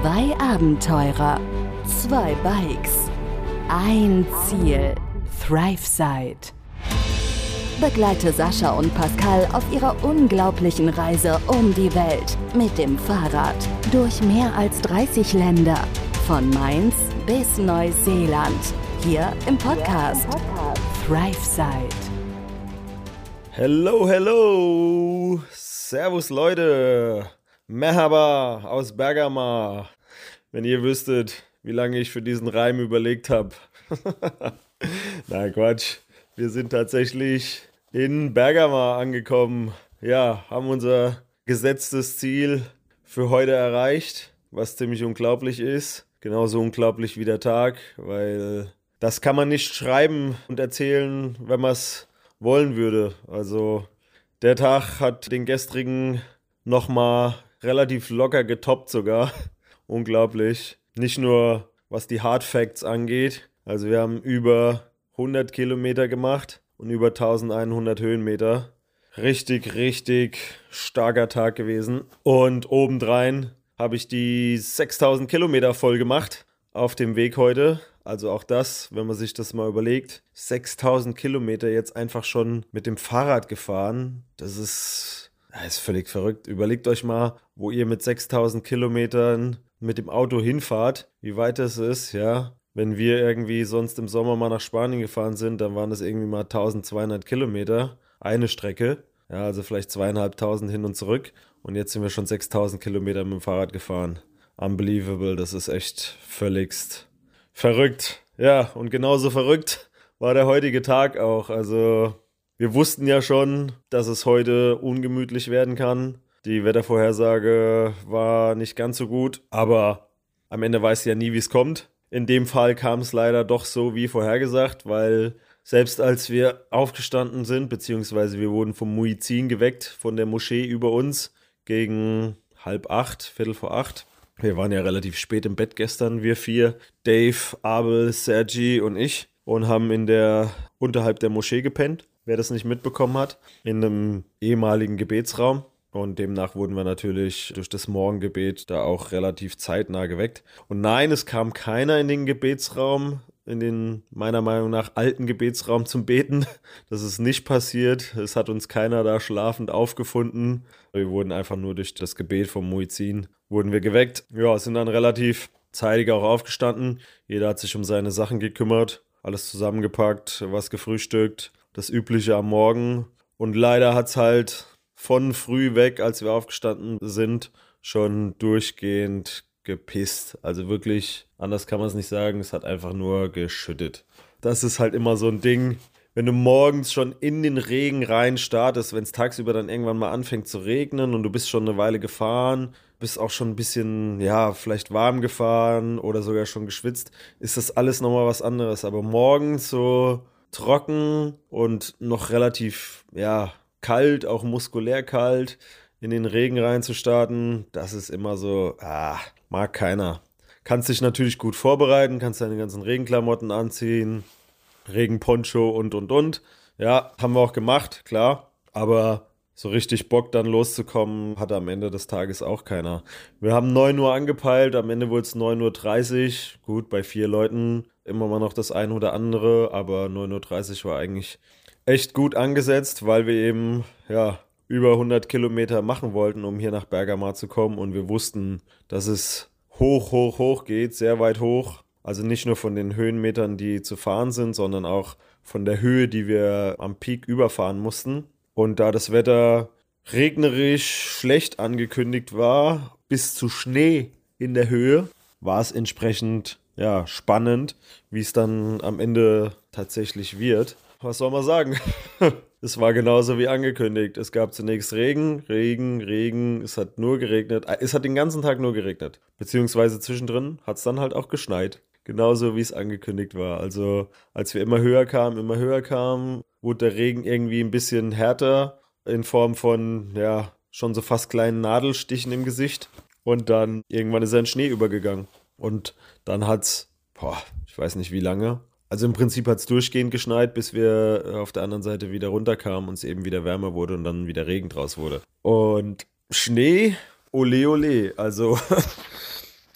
Zwei Abenteurer, zwei Bikes, ein Ziel, ThriveSide. Begleite Sascha und Pascal auf ihrer unglaublichen Reise um die Welt mit dem Fahrrad durch mehr als 30 Länder, von Mainz bis Neuseeland, hier im Podcast ThriveSide. Hello, hello! Servus Leute! Merhaba aus Bergama. Wenn ihr wüsstet, wie lange ich für diesen Reim überlegt habe. Nein, Quatsch. Wir sind tatsächlich in Bergama angekommen. Ja, haben unser gesetztes Ziel für heute erreicht, was ziemlich unglaublich ist. Genauso unglaublich wie der Tag, weil das kann man nicht schreiben und erzählen, wenn man es wollen würde. Also der Tag hat den gestrigen nochmal relativ locker getoppt sogar. Unglaublich. Nicht nur was die Hard Facts angeht. Also wir haben über 100 Kilometer gemacht und über 1100 Höhenmeter. Richtig, richtig starker Tag gewesen. Und obendrein habe ich die 6000 Kilometer voll gemacht auf dem Weg heute. Also auch das, wenn man sich das mal überlegt, 6000 Kilometer jetzt einfach schon mit dem Fahrrad gefahren. Das ist das ist völlig verrückt. Überlegt euch mal, wo ihr mit 6000 Kilometern mit dem Auto hinfahrt, wie weit das ist, ja. Wenn wir irgendwie sonst im Sommer mal nach Spanien gefahren sind, dann waren das irgendwie mal 1200 Kilometer, eine Strecke. Ja, also vielleicht zweieinhalbtausend hin und zurück. Und jetzt sind wir schon 6000 Kilometer mit dem Fahrrad gefahren. Unbelievable, das ist echt völligst verrückt. Ja, und genauso verrückt war der heutige Tag auch. Also wir wussten ja schon, dass es heute ungemütlich werden kann. Die Wettervorhersage war nicht ganz so gut, aber am Ende weiß ja nie, wie es kommt. In dem Fall kam es leider doch so wie vorhergesagt, weil selbst als wir aufgestanden sind, beziehungsweise wir wurden vom Muizin geweckt, von der Moschee über uns, gegen halb acht, Viertel vor acht. Wir waren ja relativ spät im Bett gestern, wir vier, Dave, Abel, Sergi und ich, und haben in der unterhalb der Moschee gepennt wer das nicht mitbekommen hat, in einem ehemaligen Gebetsraum. Und demnach wurden wir natürlich durch das Morgengebet da auch relativ zeitnah geweckt. Und nein, es kam keiner in den Gebetsraum, in den meiner Meinung nach alten Gebetsraum zum Beten. Das ist nicht passiert. Es hat uns keiner da schlafend aufgefunden. Wir wurden einfach nur durch das Gebet vom Muizin wurden wir geweckt. Ja, sind dann relativ zeitig auch aufgestanden. Jeder hat sich um seine Sachen gekümmert, alles zusammengepackt, was gefrühstückt, das Übliche am Morgen. Und leider hat es halt von früh weg, als wir aufgestanden sind, schon durchgehend gepisst. Also wirklich, anders kann man es nicht sagen, es hat einfach nur geschüttet. Das ist halt immer so ein Ding. Wenn du morgens schon in den Regen rein startest, wenn es tagsüber dann irgendwann mal anfängt zu regnen und du bist schon eine Weile gefahren, bist auch schon ein bisschen, ja, vielleicht warm gefahren oder sogar schon geschwitzt, ist das alles nochmal was anderes. Aber morgens so trocken und noch relativ, ja, kalt, auch muskulär kalt, in den Regen reinzustarten, das ist immer so, ah, mag keiner. Kannst dich natürlich gut vorbereiten, kannst deine ganzen Regenklamotten anziehen, Regenponcho und und und. Ja, haben wir auch gemacht, klar. Aber so richtig Bock dann loszukommen, hatte am Ende des Tages auch keiner. Wir haben 9 Uhr angepeilt, am Ende wurde es 9.30 Uhr. Gut, bei vier Leuten immer mal noch das eine oder andere, aber 9.30 Uhr war eigentlich echt gut angesetzt, weil wir eben, ja, über 100 Kilometer machen wollten, um hier nach Bergamo zu kommen und wir wussten, dass es hoch, hoch, hoch geht, sehr weit hoch. Also nicht nur von den Höhenmetern, die zu fahren sind, sondern auch von der Höhe, die wir am Peak überfahren mussten. Und da das Wetter regnerisch schlecht angekündigt war, bis zu Schnee in der Höhe, war es entsprechend ja, spannend, wie es dann am Ende tatsächlich wird. Was soll man sagen? es war genauso wie angekündigt. Es gab zunächst Regen, Regen, Regen. Es hat nur geregnet. Es hat den ganzen Tag nur geregnet. Beziehungsweise zwischendrin hat es dann halt auch geschneit. Genauso wie es angekündigt war. Also als wir immer höher kamen, immer höher kamen, wurde der Regen irgendwie ein bisschen härter in Form von, ja, schon so fast kleinen Nadelstichen im Gesicht. Und dann irgendwann ist er in Schnee übergegangen. Und dann hat es, ich weiß nicht wie lange. Also im Prinzip hat es durchgehend geschneit, bis wir auf der anderen Seite wieder runterkamen und es eben wieder wärmer wurde und dann wieder Regen draus wurde. Und Schnee, ole ole. Also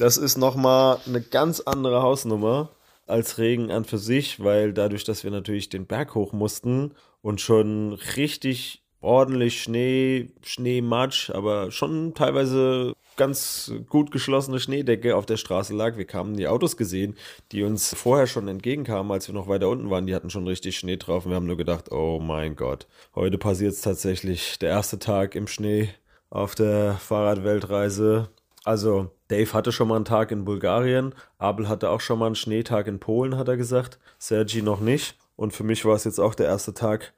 Das ist nochmal eine ganz andere Hausnummer als Regen an für sich, weil dadurch, dass wir natürlich den Berg hoch mussten und schon richtig ordentlich Schnee, Schneematsch, aber schon teilweise ganz gut geschlossene Schneedecke auf der Straße lag. Wir kamen die Autos gesehen, die uns vorher schon entgegenkamen, als wir noch weiter unten waren. Die hatten schon richtig Schnee drauf und wir haben nur gedacht, oh mein Gott, heute passiert es tatsächlich. Der erste Tag im Schnee auf der Fahrradweltreise. Also Dave hatte schon mal einen Tag in Bulgarien, Abel hatte auch schon mal einen Schneetag in Polen, hat er gesagt. Sergi noch nicht. Und für mich war es jetzt auch der erste Tag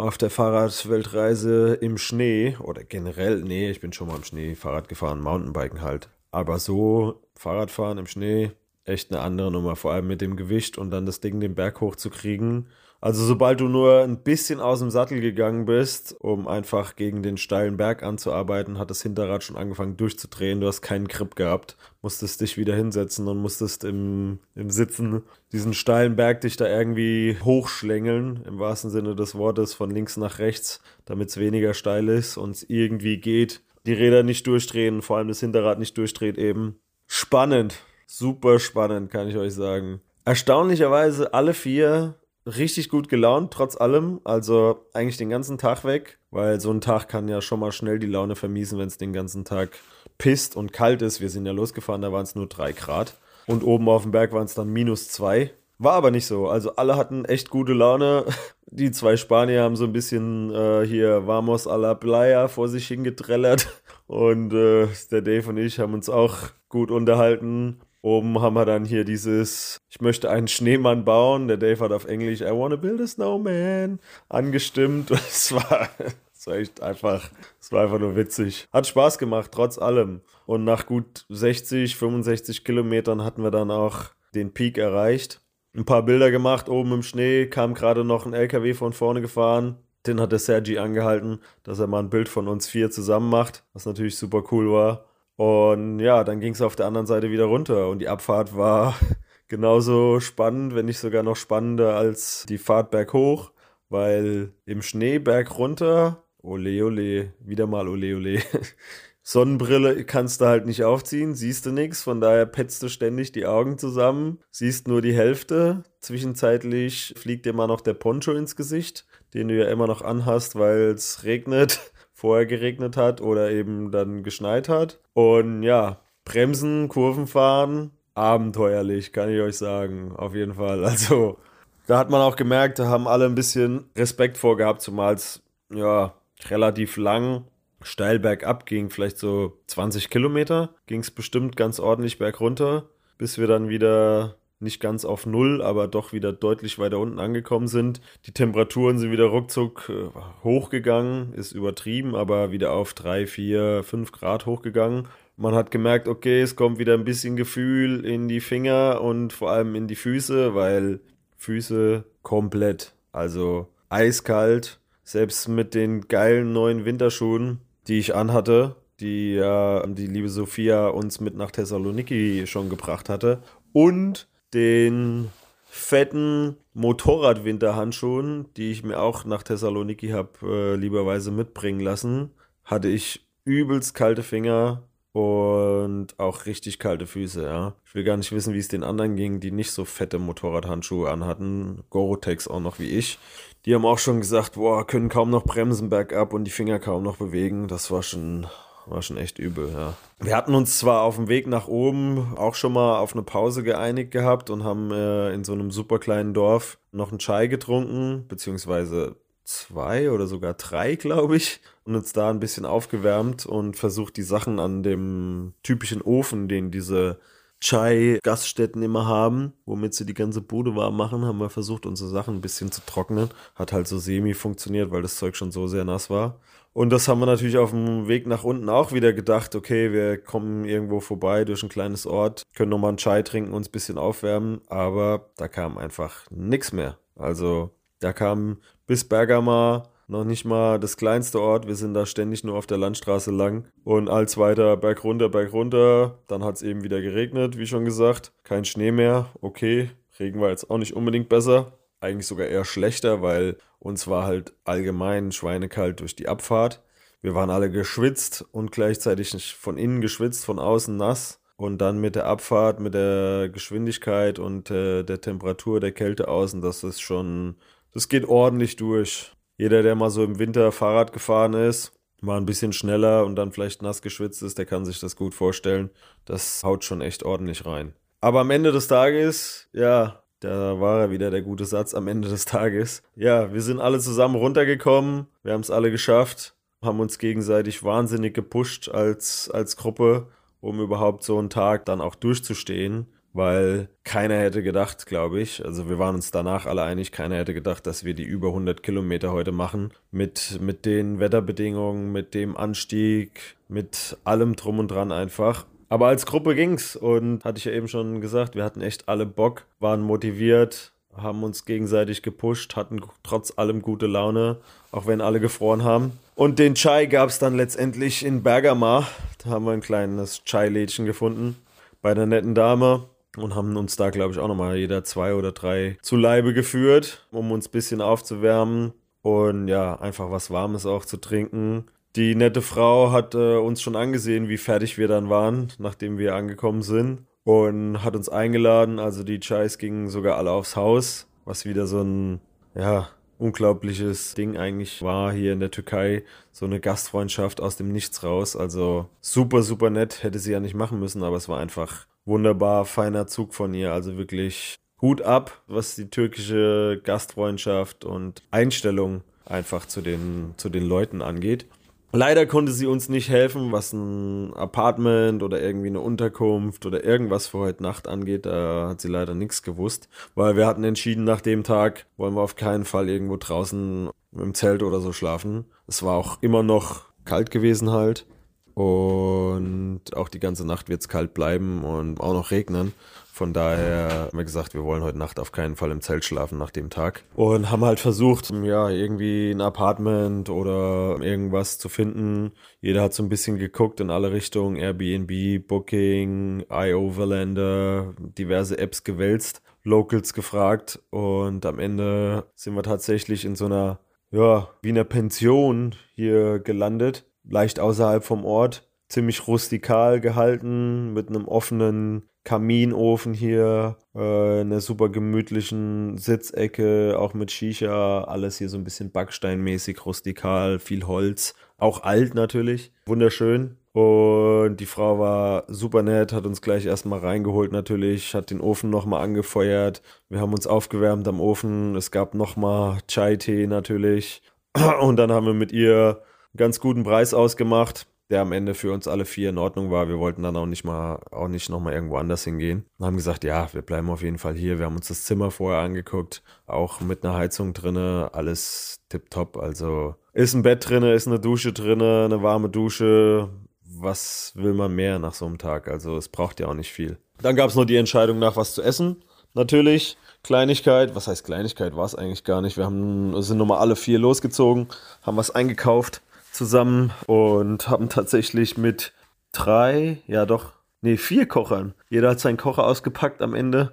auf der Fahrradweltreise im Schnee oder generell, nee, ich bin schon mal im Schnee Fahrrad gefahren, Mountainbiken halt. Aber so Fahrradfahren im Schnee, echt eine andere Nummer, vor allem mit dem Gewicht und dann das Ding den Berg hochzukriegen. Also sobald du nur ein bisschen aus dem Sattel gegangen bist, um einfach gegen den steilen Berg anzuarbeiten, hat das Hinterrad schon angefangen durchzudrehen. Du hast keinen Grip gehabt, musstest dich wieder hinsetzen und musstest im, im Sitzen diesen steilen Berg dich da irgendwie hochschlängeln, im wahrsten Sinne des Wortes, von links nach rechts, damit es weniger steil ist und es irgendwie geht. Die Räder nicht durchdrehen, vor allem das Hinterrad nicht durchdreht eben. Spannend, super spannend, kann ich euch sagen. Erstaunlicherweise alle vier richtig gut gelaunt, trotz allem. Also eigentlich den ganzen Tag weg, weil so ein Tag kann ja schon mal schnell die Laune vermiesen, wenn es den ganzen Tag pisst und kalt ist. Wir sind ja losgefahren, da waren es nur drei Grad. Und oben auf dem Berg waren es dann minus zwei. War aber nicht so. Also alle hatten echt gute Laune. Die zwei Spanier haben so ein bisschen äh, hier Vamos a la Playa vor sich hingedrellert. Und äh, der Dave und ich haben uns auch gut unterhalten. Oben haben wir dann hier dieses, ich möchte einen Schneemann bauen. Der Dave hat auf Englisch, I wanna build a snowman, angestimmt. Es war, es war echt einfach, es war einfach nur witzig. Hat Spaß gemacht, trotz allem. Und nach gut 60, 65 Kilometern hatten wir dann auch den Peak erreicht. Ein paar Bilder gemacht, oben im Schnee, kam gerade noch ein LKW von vorne gefahren. Den hat der Sergi angehalten, dass er mal ein Bild von uns vier zusammen macht, was natürlich super cool war. Und ja, dann ging es auf der anderen Seite wieder runter und die Abfahrt war genauso spannend, wenn nicht sogar noch spannender als die Fahrt berghoch, weil im Schnee berg runter, ole ole, wieder mal ole ole. Sonnenbrille kannst du halt nicht aufziehen, siehst du nichts, von daher petzt du ständig die Augen zusammen, siehst nur die Hälfte. Zwischenzeitlich fliegt dir mal noch der Poncho ins Gesicht, den du ja immer noch anhast, weil es regnet vorher geregnet hat oder eben dann geschneit hat. Und ja, Bremsen, Kurven fahren, abenteuerlich, kann ich euch sagen. Auf jeden Fall. Also, da hat man auch gemerkt, da haben alle ein bisschen Respekt vorgehabt, zumal es ja relativ lang steil bergab ging, vielleicht so 20 Kilometer, ging es bestimmt ganz ordentlich bergunter, bis wir dann wieder nicht ganz auf Null, aber doch wieder deutlich weiter unten angekommen sind. Die Temperaturen sind wieder ruckzuck äh, hochgegangen, ist übertrieben, aber wieder auf 3, 4, 5 Grad hochgegangen. Man hat gemerkt, okay, es kommt wieder ein bisschen Gefühl in die Finger und vor allem in die Füße, weil Füße komplett, also eiskalt, selbst mit den geilen neuen Winterschuhen, die ich anhatte, die ja die liebe Sophia uns mit nach Thessaloniki schon gebracht hatte. Und den fetten Motorradwinterhandschuhen, die ich mir auch nach Thessaloniki habe äh, lieberweise mitbringen lassen, hatte ich übelst kalte Finger und auch richtig kalte Füße, ja. Ich will gar nicht wissen, wie es den anderen ging, die nicht so fette Motorradhandschuhe anhatten. Gorotex auch noch wie ich. Die haben auch schon gesagt, boah, können kaum noch bremsen bergab und die Finger kaum noch bewegen. Das war schon war schon echt übel, ja. Wir hatten uns zwar auf dem Weg nach oben auch schon mal auf eine Pause geeinigt gehabt und haben äh, in so einem super kleinen Dorf noch einen Chai getrunken, beziehungsweise zwei oder sogar drei, glaube ich, und uns da ein bisschen aufgewärmt und versucht, die Sachen an dem typischen Ofen, den diese Chai-Gaststätten immer haben, womit sie die ganze Bude warm machen, haben wir versucht, unsere Sachen ein bisschen zu trocknen. Hat halt so semi funktioniert, weil das Zeug schon so sehr nass war. Und das haben wir natürlich auf dem Weg nach unten auch wieder gedacht, okay, wir kommen irgendwo vorbei durch ein kleines Ort, können nochmal einen Chai trinken, uns ein bisschen aufwärmen, aber da kam einfach nichts mehr. Also da kam bis Bergama noch nicht mal das kleinste Ort. Wir sind da ständig nur auf der Landstraße lang und als weiter Berg runter, Berg runter. Dann hat es eben wieder geregnet, wie schon gesagt. Kein Schnee mehr. Okay, Regen war jetzt auch nicht unbedingt besser. Eigentlich sogar eher schlechter, weil uns war halt allgemein schweinekalt durch die Abfahrt. Wir waren alle geschwitzt und gleichzeitig von innen geschwitzt, von außen nass. und dann mit der Abfahrt, mit der Geschwindigkeit und äh, der Temperatur, der Kälte außen, das ist schon, das geht ordentlich durch. Jeder, der mal so im Winter Fahrrad gefahren ist, mal ein bisschen schneller und dann vielleicht nass geschwitzt ist, der kann sich das gut vorstellen. Das haut schon echt ordentlich rein. Aber am Ende des Tages, ja, da war er wieder der gute Satz am Ende des Tages. Ja, wir sind alle zusammen runtergekommen, wir haben es alle geschafft, haben uns gegenseitig wahnsinnig gepusht als, als Gruppe um überhaupt so einen Tag dann auch durchzustehen, weil keiner hätte gedacht, glaube ich, also wir waren uns danach alle einig, keiner hätte gedacht, dass wir die über 100 Kilometer heute machen, mit, mit den Wetterbedingungen, mit dem Anstieg, mit allem drum und dran einfach. Aber als Gruppe ging's und hatte ich ja eben schon gesagt, wir hatten echt alle Bock, waren motiviert, haben uns gegenseitig gepusht, hatten trotz allem gute Laune, auch wenn alle gefroren haben. Und den Chai gab es dann letztendlich in Bergama. Da haben wir ein kleines Chai-Lädchen gefunden bei der netten Dame und haben uns da, glaube ich, auch nochmal jeder zwei oder drei zu Leibe geführt, um uns ein bisschen aufzuwärmen und ja, einfach was Warmes auch zu trinken. Die nette Frau hat äh, uns schon angesehen, wie fertig wir dann waren, nachdem wir angekommen sind und hat uns eingeladen. Also die Chais gingen sogar alle aufs Haus, was wieder so ein, ja, unglaubliches Ding eigentlich war hier in der Türkei. So eine Gastfreundschaft aus dem Nichts raus. Also super, super nett. Hätte sie ja nicht machen müssen, aber es war einfach wunderbar, feiner Zug von ihr. Also wirklich Hut ab, was die türkische Gastfreundschaft und Einstellung einfach zu den, zu den Leuten angeht. Leider konnte sie uns nicht helfen, was ein Apartment oder irgendwie eine Unterkunft oder irgendwas für heute Nacht angeht. Da hat sie leider nichts gewusst, weil wir hatten entschieden, nach dem Tag wollen wir auf keinen Fall irgendwo draußen im Zelt oder so schlafen. Es war auch immer noch kalt gewesen halt. Und auch die ganze Nacht wird es kalt bleiben und auch noch regnen. Von daher haben wir gesagt, wir wollen heute Nacht auf keinen Fall im Zelt schlafen nach dem Tag. Und haben halt versucht, ja, irgendwie ein Apartment oder irgendwas zu finden. Jeder hat so ein bisschen geguckt in alle Richtungen. Airbnb, Booking, iOverlander, diverse Apps gewälzt, Locals gefragt. Und am Ende sind wir tatsächlich in so einer, ja, wie einer Pension hier gelandet. Leicht außerhalb vom Ort ziemlich rustikal gehalten, mit einem offenen Kaminofen hier, äh, einer super gemütlichen Sitzecke, auch mit Shisha, alles hier so ein bisschen backsteinmäßig, rustikal, viel Holz, auch alt natürlich, wunderschön. Und die Frau war super nett, hat uns gleich erstmal reingeholt natürlich, hat den Ofen nochmal angefeuert. Wir haben uns aufgewärmt am Ofen. Es gab nochmal Chai-Tee natürlich. Und dann haben wir mit ihr einen ganz guten Preis ausgemacht der am Ende für uns alle vier in Ordnung war. Wir wollten dann auch nicht mal, auch nicht nochmal irgendwo anders hingehen. Und haben gesagt, ja, wir bleiben auf jeden Fall hier. Wir haben uns das Zimmer vorher angeguckt, auch mit einer Heizung drinne, alles tipptopp. Also ist ein Bett drinne, ist eine Dusche drinne, eine warme Dusche. Was will man mehr nach so einem Tag? Also es braucht ja auch nicht viel. Dann gab es noch die Entscheidung nach was zu essen. Natürlich, Kleinigkeit, was heißt Kleinigkeit, war es eigentlich gar nicht. Wir haben, sind nochmal alle vier losgezogen, haben was eingekauft zusammen und haben tatsächlich mit drei, ja doch, nee, vier Kochern. Jeder hat seinen Kocher ausgepackt am Ende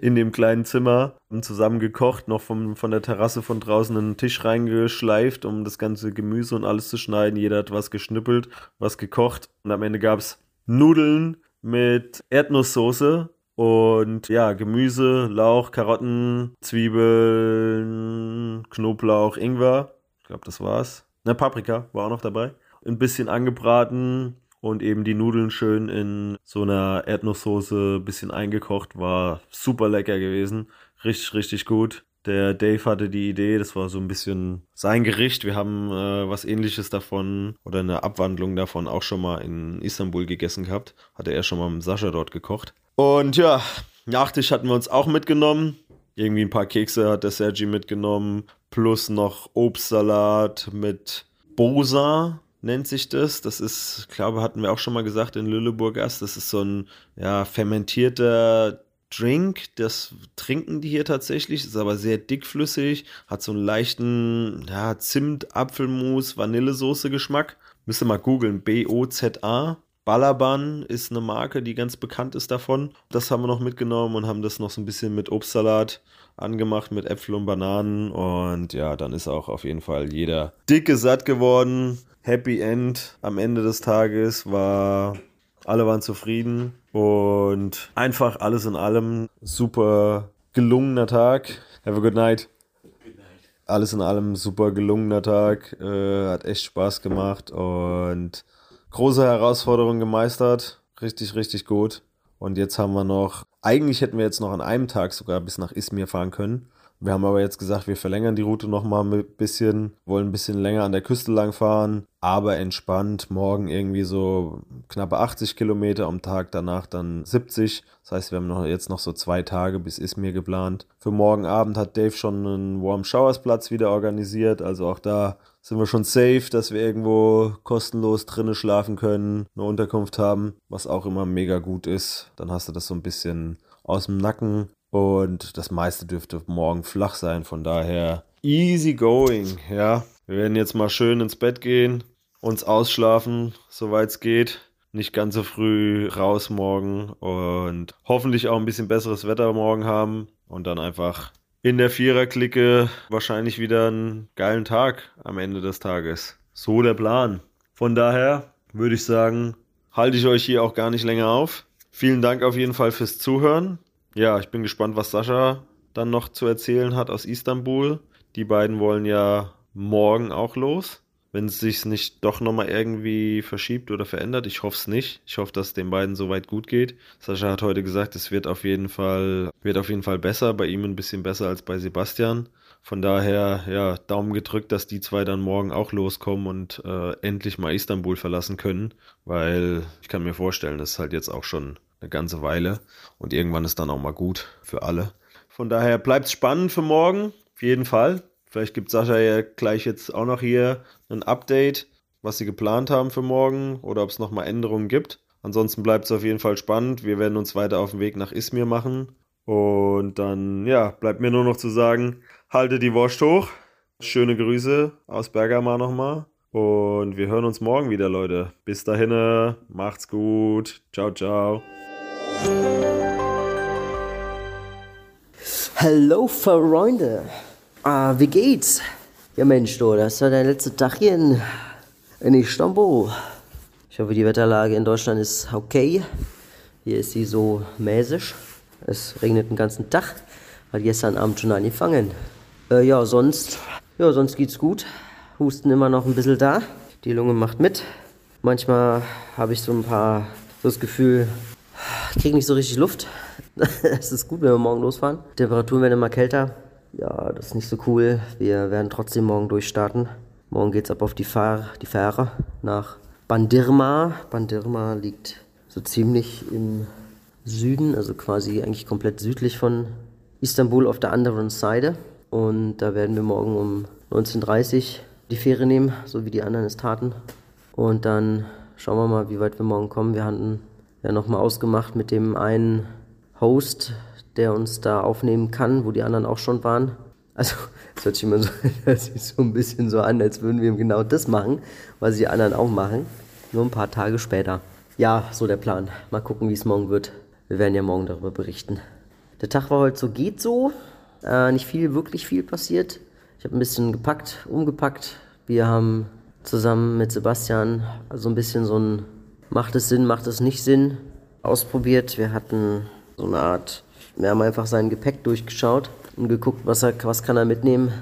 in dem kleinen Zimmer und zusammen gekocht, noch vom, von der Terrasse von draußen einen Tisch reingeschleift, um das ganze Gemüse und alles zu schneiden. Jeder hat was geschnippelt, was gekocht und am Ende gab es Nudeln mit Erdnusssoße und ja, Gemüse, Lauch, Karotten, Zwiebeln, Knoblauch, Ingwer. Ich glaube, das war's. Ne, Paprika war auch noch dabei. Ein bisschen angebraten und eben die Nudeln schön in so einer Erdnusssoße bisschen eingekocht. War super lecker gewesen. Richtig, richtig gut. Der Dave hatte die Idee, das war so ein bisschen sein Gericht. Wir haben äh, was ähnliches davon oder eine Abwandlung davon auch schon mal in Istanbul gegessen gehabt. Hatte er schon mal mit Sascha dort gekocht. Und ja, Nachtisch hatten wir uns auch mitgenommen. Irgendwie ein paar Kekse hat der Sergi mitgenommen, plus noch Obstsalat mit Bosa nennt sich das. Das ist, glaube, hatten wir auch schon mal gesagt in Lüleburg erst. Das ist so ein ja, fermentierter Drink. Das trinken die hier tatsächlich. Ist aber sehr dickflüssig. Hat so einen leichten ja, Zimt, Apfelmus, Vanillesoße Geschmack. Müsst ihr mal googeln. B-O-Z-A. Balaban ist eine Marke, die ganz bekannt ist davon. Das haben wir noch mitgenommen und haben das noch so ein bisschen mit Obstsalat angemacht, mit Äpfel und Bananen. Und ja, dann ist auch auf jeden Fall jeder dicke satt geworden. Happy End am Ende des Tages war, alle waren zufrieden. Und einfach alles in allem super gelungener Tag. Have a good night. Alles in allem super gelungener Tag. Äh, hat echt Spaß gemacht und große Herausforderungen gemeistert. Richtig, richtig gut. Und jetzt haben wir noch, eigentlich hätten wir jetzt noch an einem Tag sogar bis nach Izmir fahren können. Wir haben aber jetzt gesagt, wir verlängern die Route noch mal ein bisschen, wollen ein bisschen länger an der Küste lang fahren, aber entspannt. Morgen irgendwie so knappe 80 Kilometer am Tag, danach dann 70. Das heißt, wir haben noch, jetzt noch so zwei Tage bis Izmir geplant. Für morgen Abend hat Dave schon einen Warm Showers Platz wieder organisiert, also auch da sind wir schon safe, dass wir irgendwo kostenlos drinnen schlafen können, eine Unterkunft haben, was auch immer mega gut ist. Dann hast du das so ein bisschen aus dem Nacken und das meiste dürfte morgen flach sein. Von daher easy going. Ja, wir werden jetzt mal schön ins Bett gehen, uns ausschlafen, soweit es geht. Nicht ganz so früh raus morgen und hoffentlich auch ein bisschen besseres Wetter morgen haben und dann einfach in der Viererklicke wahrscheinlich wieder einen geilen Tag am Ende des Tages. So der Plan. Von daher würde ich sagen, halte ich euch hier auch gar nicht länger auf. Vielen Dank auf jeden Fall fürs Zuhören. Ja, ich bin gespannt, was Sascha dann noch zu erzählen hat aus Istanbul. Die beiden wollen ja morgen auch los. Wenn es sich nicht doch nochmal irgendwie verschiebt oder verändert. Ich hoffe es nicht. Ich hoffe, dass es den beiden soweit gut geht. Sascha hat heute gesagt, es wird auf jeden Fall, wird auf jeden Fall besser. Bei ihm ein bisschen besser als bei Sebastian. Von daher, ja, Daumen gedrückt, dass die zwei dann morgen auch loskommen und äh, endlich mal Istanbul verlassen können. Weil ich kann mir vorstellen, das ist halt jetzt auch schon eine ganze Weile. Und irgendwann ist dann auch mal gut für alle. Von daher bleibt es spannend für morgen, auf jeden Fall. Vielleicht gibt Sascha ja gleich jetzt auch noch hier ein Update, was sie geplant haben für morgen oder ob es nochmal Änderungen gibt. Ansonsten bleibt es auf jeden Fall spannend. Wir werden uns weiter auf den Weg nach Izmir machen. Und dann, ja, bleibt mir nur noch zu sagen, halte die Wurst hoch. Schöne Grüße aus Bergama nochmal. Und wir hören uns morgen wieder, Leute. Bis dahin, macht's gut. Ciao, ciao. Hallo Freunde, ah, wie geht's? Ja Mensch, du, das ist ja der letzte Tag hier in, in Istanbul. Ich hoffe, die Wetterlage in Deutschland ist okay. Hier ist sie so mäßig. Es regnet den ganzen Tag. Hat gestern Abend schon angefangen. Äh, ja, sonst, ja, sonst geht's gut. Husten immer noch ein bisschen da. Die Lunge macht mit. Manchmal habe ich so ein paar, so das Gefühl, ich kriege nicht so richtig Luft. Es ist gut, wenn wir morgen losfahren. Temperaturen werden immer kälter. Ja, das ist nicht so cool. Wir werden trotzdem morgen durchstarten. Morgen geht es ab auf die, Fahr die Fähre nach Bandirma. Bandirma liegt so ziemlich im Süden, also quasi eigentlich komplett südlich von Istanbul auf der anderen Seite. Und da werden wir morgen um 19.30 Uhr die Fähre nehmen, so wie die anderen es taten. Und dann schauen wir mal, wie weit wir morgen kommen. Wir hatten ja nochmal ausgemacht mit dem einen Host, der uns da aufnehmen kann, wo die anderen auch schon waren. Also, es hört sich immer so, sich so ein bisschen so an, als würden wir genau das machen, was die anderen auch machen. Nur ein paar Tage später. Ja, so der Plan. Mal gucken, wie es morgen wird. Wir werden ja morgen darüber berichten. Der Tag war heute so, geht so. Äh, nicht viel, wirklich viel passiert. Ich habe ein bisschen gepackt, umgepackt. Wir haben zusammen mit Sebastian so ein bisschen so ein macht es Sinn, macht es nicht Sinn, ausprobiert. Wir hatten so eine Art, wir haben einfach sein Gepäck durchgeschaut und geguckt, was, er, was kann er mitnehmen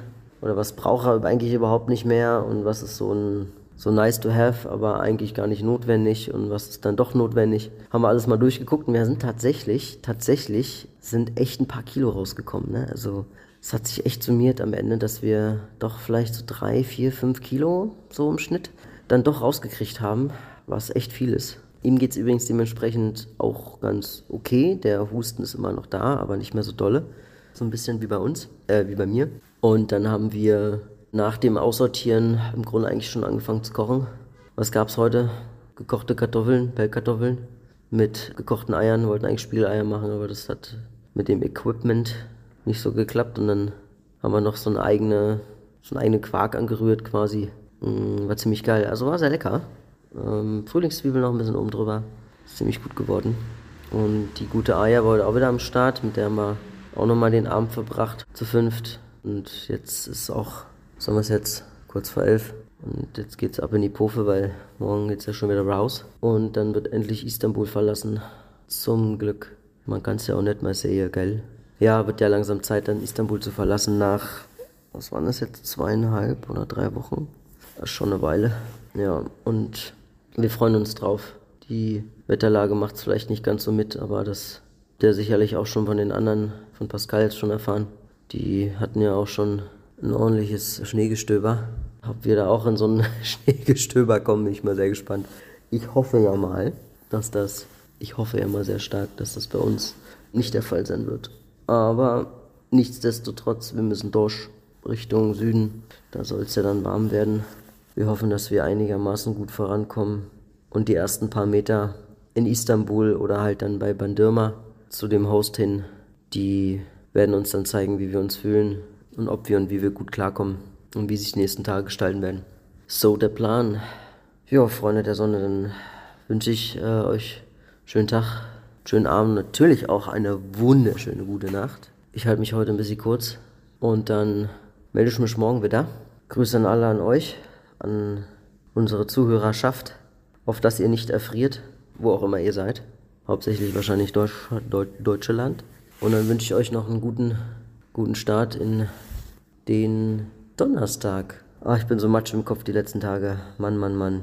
oder was braucht er eigentlich überhaupt nicht mehr und was ist so ein so nice to have, aber eigentlich gar nicht notwendig und was ist dann doch notwendig. Haben wir alles mal durchgeguckt und wir sind tatsächlich, tatsächlich sind echt ein paar Kilo rausgekommen. Ne? Also es hat sich echt summiert am Ende, dass wir doch vielleicht so drei, vier, fünf Kilo so im Schnitt dann doch rausgekriegt haben was echt viel ist. Ihm geht es übrigens dementsprechend auch ganz okay. Der Husten ist immer noch da, aber nicht mehr so dolle. So ein bisschen wie bei uns, äh, wie bei mir. Und dann haben wir nach dem Aussortieren im Grunde eigentlich schon angefangen zu kochen. Was gab es heute? Gekochte Kartoffeln, Pellkartoffeln mit gekochten Eiern. Wir wollten eigentlich Spiegeleier machen, aber das hat mit dem Equipment nicht so geklappt. Und dann haben wir noch so eine eigene, so einen eigenen Quark angerührt quasi. Mm, war ziemlich geil. Also war sehr lecker. Ähm, Frühlingszwiebel noch ein bisschen oben drüber. Ist ziemlich gut geworden. Und die gute Aya war heute auch wieder am Start. Mit der haben wir auch nochmal den Abend verbracht. Zu fünft. Und jetzt ist auch, sagen wir es jetzt, kurz vor elf. Und jetzt geht's ab in die Pofe, weil morgen geht's ja schon wieder raus. Und dann wird endlich Istanbul verlassen. Zum Glück. Man kann es ja auch nicht mehr sehen, gell? Ja, wird ja langsam Zeit, dann Istanbul zu verlassen nach, was waren das jetzt, zweieinhalb oder drei Wochen? Das ist schon eine Weile. Ja, und wir freuen uns drauf. Die Wetterlage macht es vielleicht nicht ganz so mit, aber das der sicherlich auch schon von den anderen, von Pascal jetzt schon erfahren. Die hatten ja auch schon ein ordentliches Schneegestöber. Ob wir da auch in so ein Schneegestöber kommen, bin ich mal sehr gespannt. Ich hoffe ja mal, dass das, ich hoffe ja mal sehr stark, dass das bei uns nicht der Fall sein wird. Aber nichtsdestotrotz, wir müssen durch Richtung Süden. Da soll es ja dann warm werden. Wir hoffen, dass wir einigermaßen gut vorankommen und die ersten paar Meter in Istanbul oder halt dann bei Bandirma zu dem Host hin, die werden uns dann zeigen, wie wir uns fühlen und ob wir und wie wir gut klarkommen und wie sich die nächsten Tage gestalten werden. So der Plan. Ja, Freunde der Sonne, dann wünsche ich äh, euch schönen Tag, schönen Abend, natürlich auch eine wunderschöne gute Nacht. Ich halte mich heute ein bisschen kurz und dann melde ich mich morgen wieder. Grüße an alle an euch, an unsere Zuhörerschaft, auf dass ihr nicht erfriert, wo auch immer ihr seid. Hauptsächlich wahrscheinlich Deutsch, Deu deutsche Land. Und dann wünsche ich euch noch einen guten, guten Start in den Donnerstag. Ah, ich bin so matsch im Kopf die letzten Tage. Mann, Mann, Mann.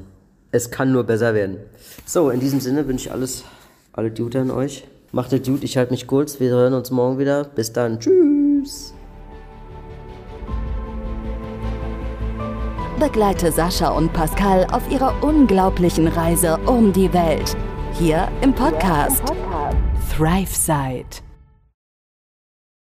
Es kann nur besser werden. So, in diesem Sinne wünsche ich alles, alle Gute an euch. Macht es gut, ich halte mich kurz. Wir hören uns morgen wieder. Bis dann. Tschüss. Begleite Sascha und Pascal auf ihrer unglaublichen Reise um die Welt. Hier im Podcast, Thrive Side.